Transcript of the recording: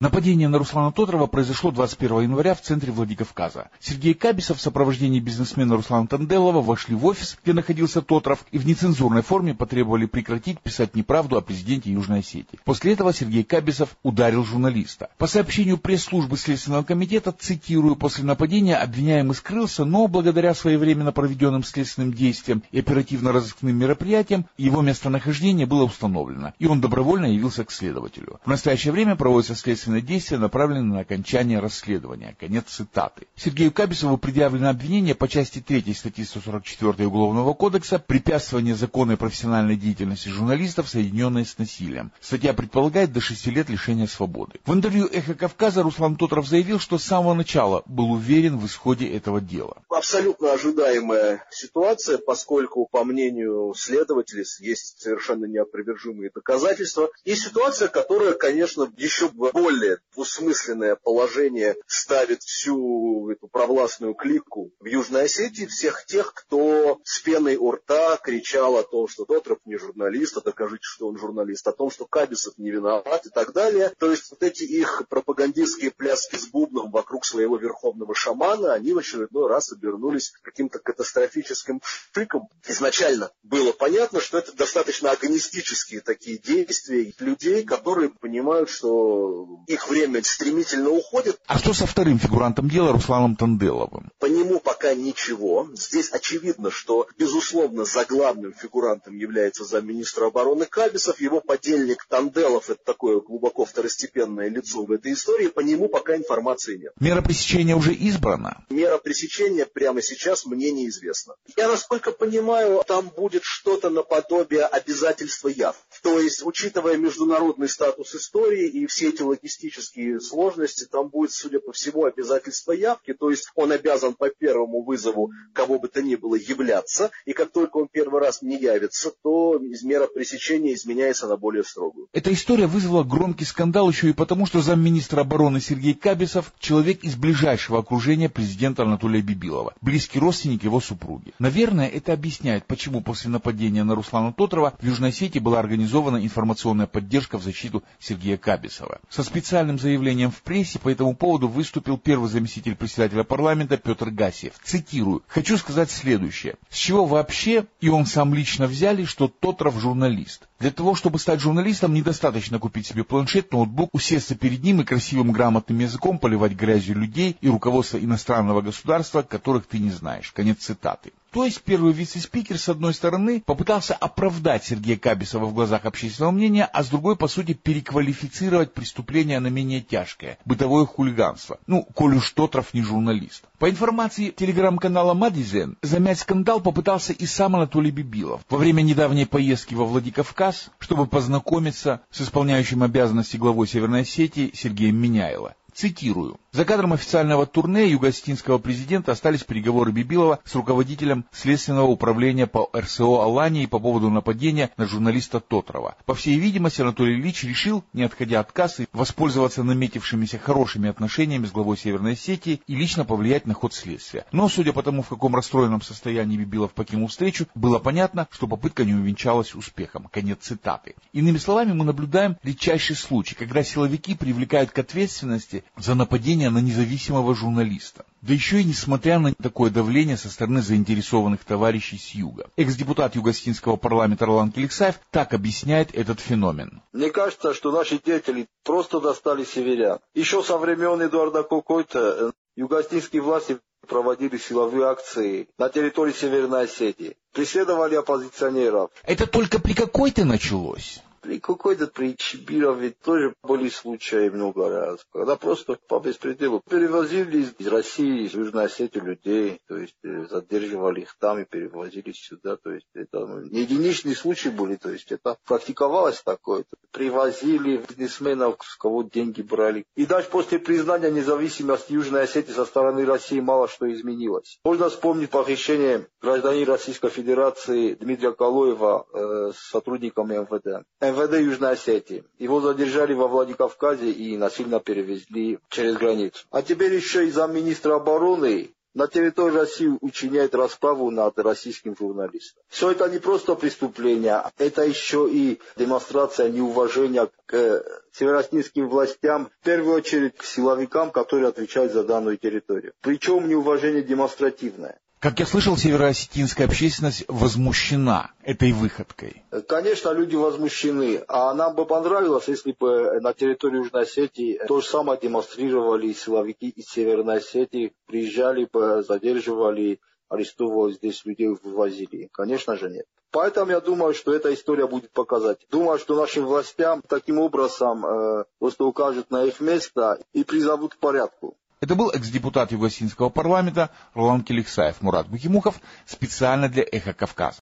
Нападение на Руслана Тотрова произошло 21 января в центре Владикавказа. Сергей Кабисов в сопровождении бизнесмена Руслана Танделова вошли в офис, где находился Тотров, и в нецензурной форме потребовали прекратить писать неправду о президенте Южной Осетии. После этого Сергей Кабисов ударил журналиста. По сообщению пресс-службы Следственного комитета, цитирую, после нападения обвиняемый скрылся, но благодаря своевременно проведенным следственным действиям и оперативно-розыскным мероприятиям его местонахождение было установлено, и он добровольно явился к следователю. В настоящее время проводится следственное следственные действия направлены на окончание расследования. Конец цитаты. Сергею Кабисову предъявлено обвинение по части 3 статьи 144 Уголовного кодекса «Препятствование законной профессиональной деятельности журналистов, соединенной с насилием». Статья предполагает до 6 лет лишения свободы. В интервью «Эхо Кавказа» Руслан Тотров заявил, что с самого начала был уверен в исходе этого дела. Абсолютно ожидаемая ситуация, поскольку, по мнению следователей, есть совершенно неопровержимые доказательства. И ситуация, которая, конечно, еще более более двусмысленное положение ставит всю эту провластную клику в Южной Осетии, всех тех, кто с пеной у рта кричал о том, что Дотров не журналист, а докажите, что он журналист, о том, что Кабисов не виноват и так далее. То есть вот эти их пропагандистские пляски с бубном вокруг своего верховного шамана, они в очередной раз обернулись каким-то катастрофическим шиком. Изначально было понятно, что это достаточно агонистические такие действия людей, которые понимают, что их время стремительно уходит. А что со вторым фигурантом дела Русланом Танделовым? По нему пока ничего. Здесь очевидно, что, безусловно, за главным фигурантом является замминистра обороны Кабисов. Его подельник Танделов – это такое глубоко второстепенное лицо в этой истории. По нему пока информации нет. Мера пресечения уже избрана? Мера пресечения прямо сейчас мне неизвестна. Я, насколько понимаю, там будет что-то наподобие обязательства яв. То есть, учитывая международный статус истории и все эти логистические логистические сложности, там будет, судя по всему, обязательство явки, то есть он обязан по первому вызову кого бы то ни было являться, и как только он первый раз не явится, то мера пресечения изменяется на более строгую. Эта история вызвала громкий скандал еще и потому, что замминистра обороны Сергей Кабисов – человек из ближайшего окружения президента Анатолия Бибилова, близкий родственник его супруги. Наверное, это объясняет, почему после нападения на Руслана Тотрова в Южной Осетии была организована информационная поддержка в защиту Сергея Кабисова. Со специальным заявлением в прессе по этому поводу выступил первый заместитель председателя парламента Петр Гасиев. Цитирую. «Хочу сказать следующее. С чего вообще и он сам лично взяли, что Тотров журналист? Для того, чтобы стать журналистом, недостаточно купить себе планшет, ноутбук, усесться перед ним и красивым грамотным языком поливать грязью людей и руководство иностранного государства, которых ты не знаешь». Конец цитаты. То есть первый вице-спикер, с одной стороны, попытался оправдать Сергея Кабисова в глазах общественного мнения, а с другой, по сути, переквалифицировать преступление на менее тяжкое – бытовое хулиганство. Ну, коль уж Тотров не журналист. По информации телеграм-канала Мадизен, замять скандал попытался и сам Анатолий Бибилов. Во время недавней поездки во Владикавказ, чтобы познакомиться с исполняющим обязанности главой Северной Осетии Сергеем Миняйло. Цитирую. За кадром официального турне югостинского президента остались переговоры Бибилова с руководителем Следственного управления по РСО Алании по поводу нападения на журналиста Тотрова. По всей видимости, Анатолий Ильич решил, не отходя от кассы, воспользоваться наметившимися хорошими отношениями с главой Северной Осетии и лично повлиять на ход следствия. Но, судя по тому, в каком расстроенном состоянии Бибилов покинул встречу, было понятно, что попытка не увенчалась успехом. Конец цитаты. Иными словами, мы наблюдаем редчайший случай, когда силовики привлекают к ответственности за нападение на независимого журналиста. Да еще и несмотря на такое давление со стороны заинтересованных товарищей с юга. Экс-депутат Югостинского парламента Ролан Келексаев так объясняет этот феномен. Мне кажется, что наши деятели просто достали северян. Еще со времен Эдуарда Кокойта э, югостинские власти проводили силовые акции на территории Северной Осетии. Преследовали оппозиционеров. Это только при какой-то началось? При какой-то при Чебирове тоже были случаи много раз, когда просто по беспределу перевозили из России, из Южной Осетии людей, то есть э, задерживали их там и перевозили сюда, то есть это ну, не единичные случаи были, то есть это практиковалось такое. Привозили бизнесменов, с кого деньги брали. И даже после признания независимости Южной Осетии со стороны России мало что изменилось. Можно вспомнить похищение гражданина Российской Федерации Дмитрия Калоева э, с сотрудниками МВД. МВД Южной Осетии. Его задержали во Владикавказе и насильно перевезли через границу. А теперь еще и замминистра обороны на территории России учиняет расправу над российским журналистом. Все это не просто преступление, это еще и демонстрация неуважения к североснийским властям, в первую очередь к силовикам, которые отвечают за данную территорию. Причем неуважение демонстративное. Как я слышал, североосетинская общественность возмущена этой выходкой. Конечно, люди возмущены. А нам бы понравилось, если бы на территории Южной Осетии то же самое демонстрировали силовики из Северной Осетии, приезжали бы, задерживали, арестовывали здесь людей, вывозили. Конечно же нет. Поэтому я думаю, что эта история будет показать. Думаю, что нашим властям таким образом э, просто укажут на их место и призовут к порядку. Это был экс-депутат Югосинского парламента Ролан Келексаев Мурат Бухимухов специально для «Эхо Кавказа».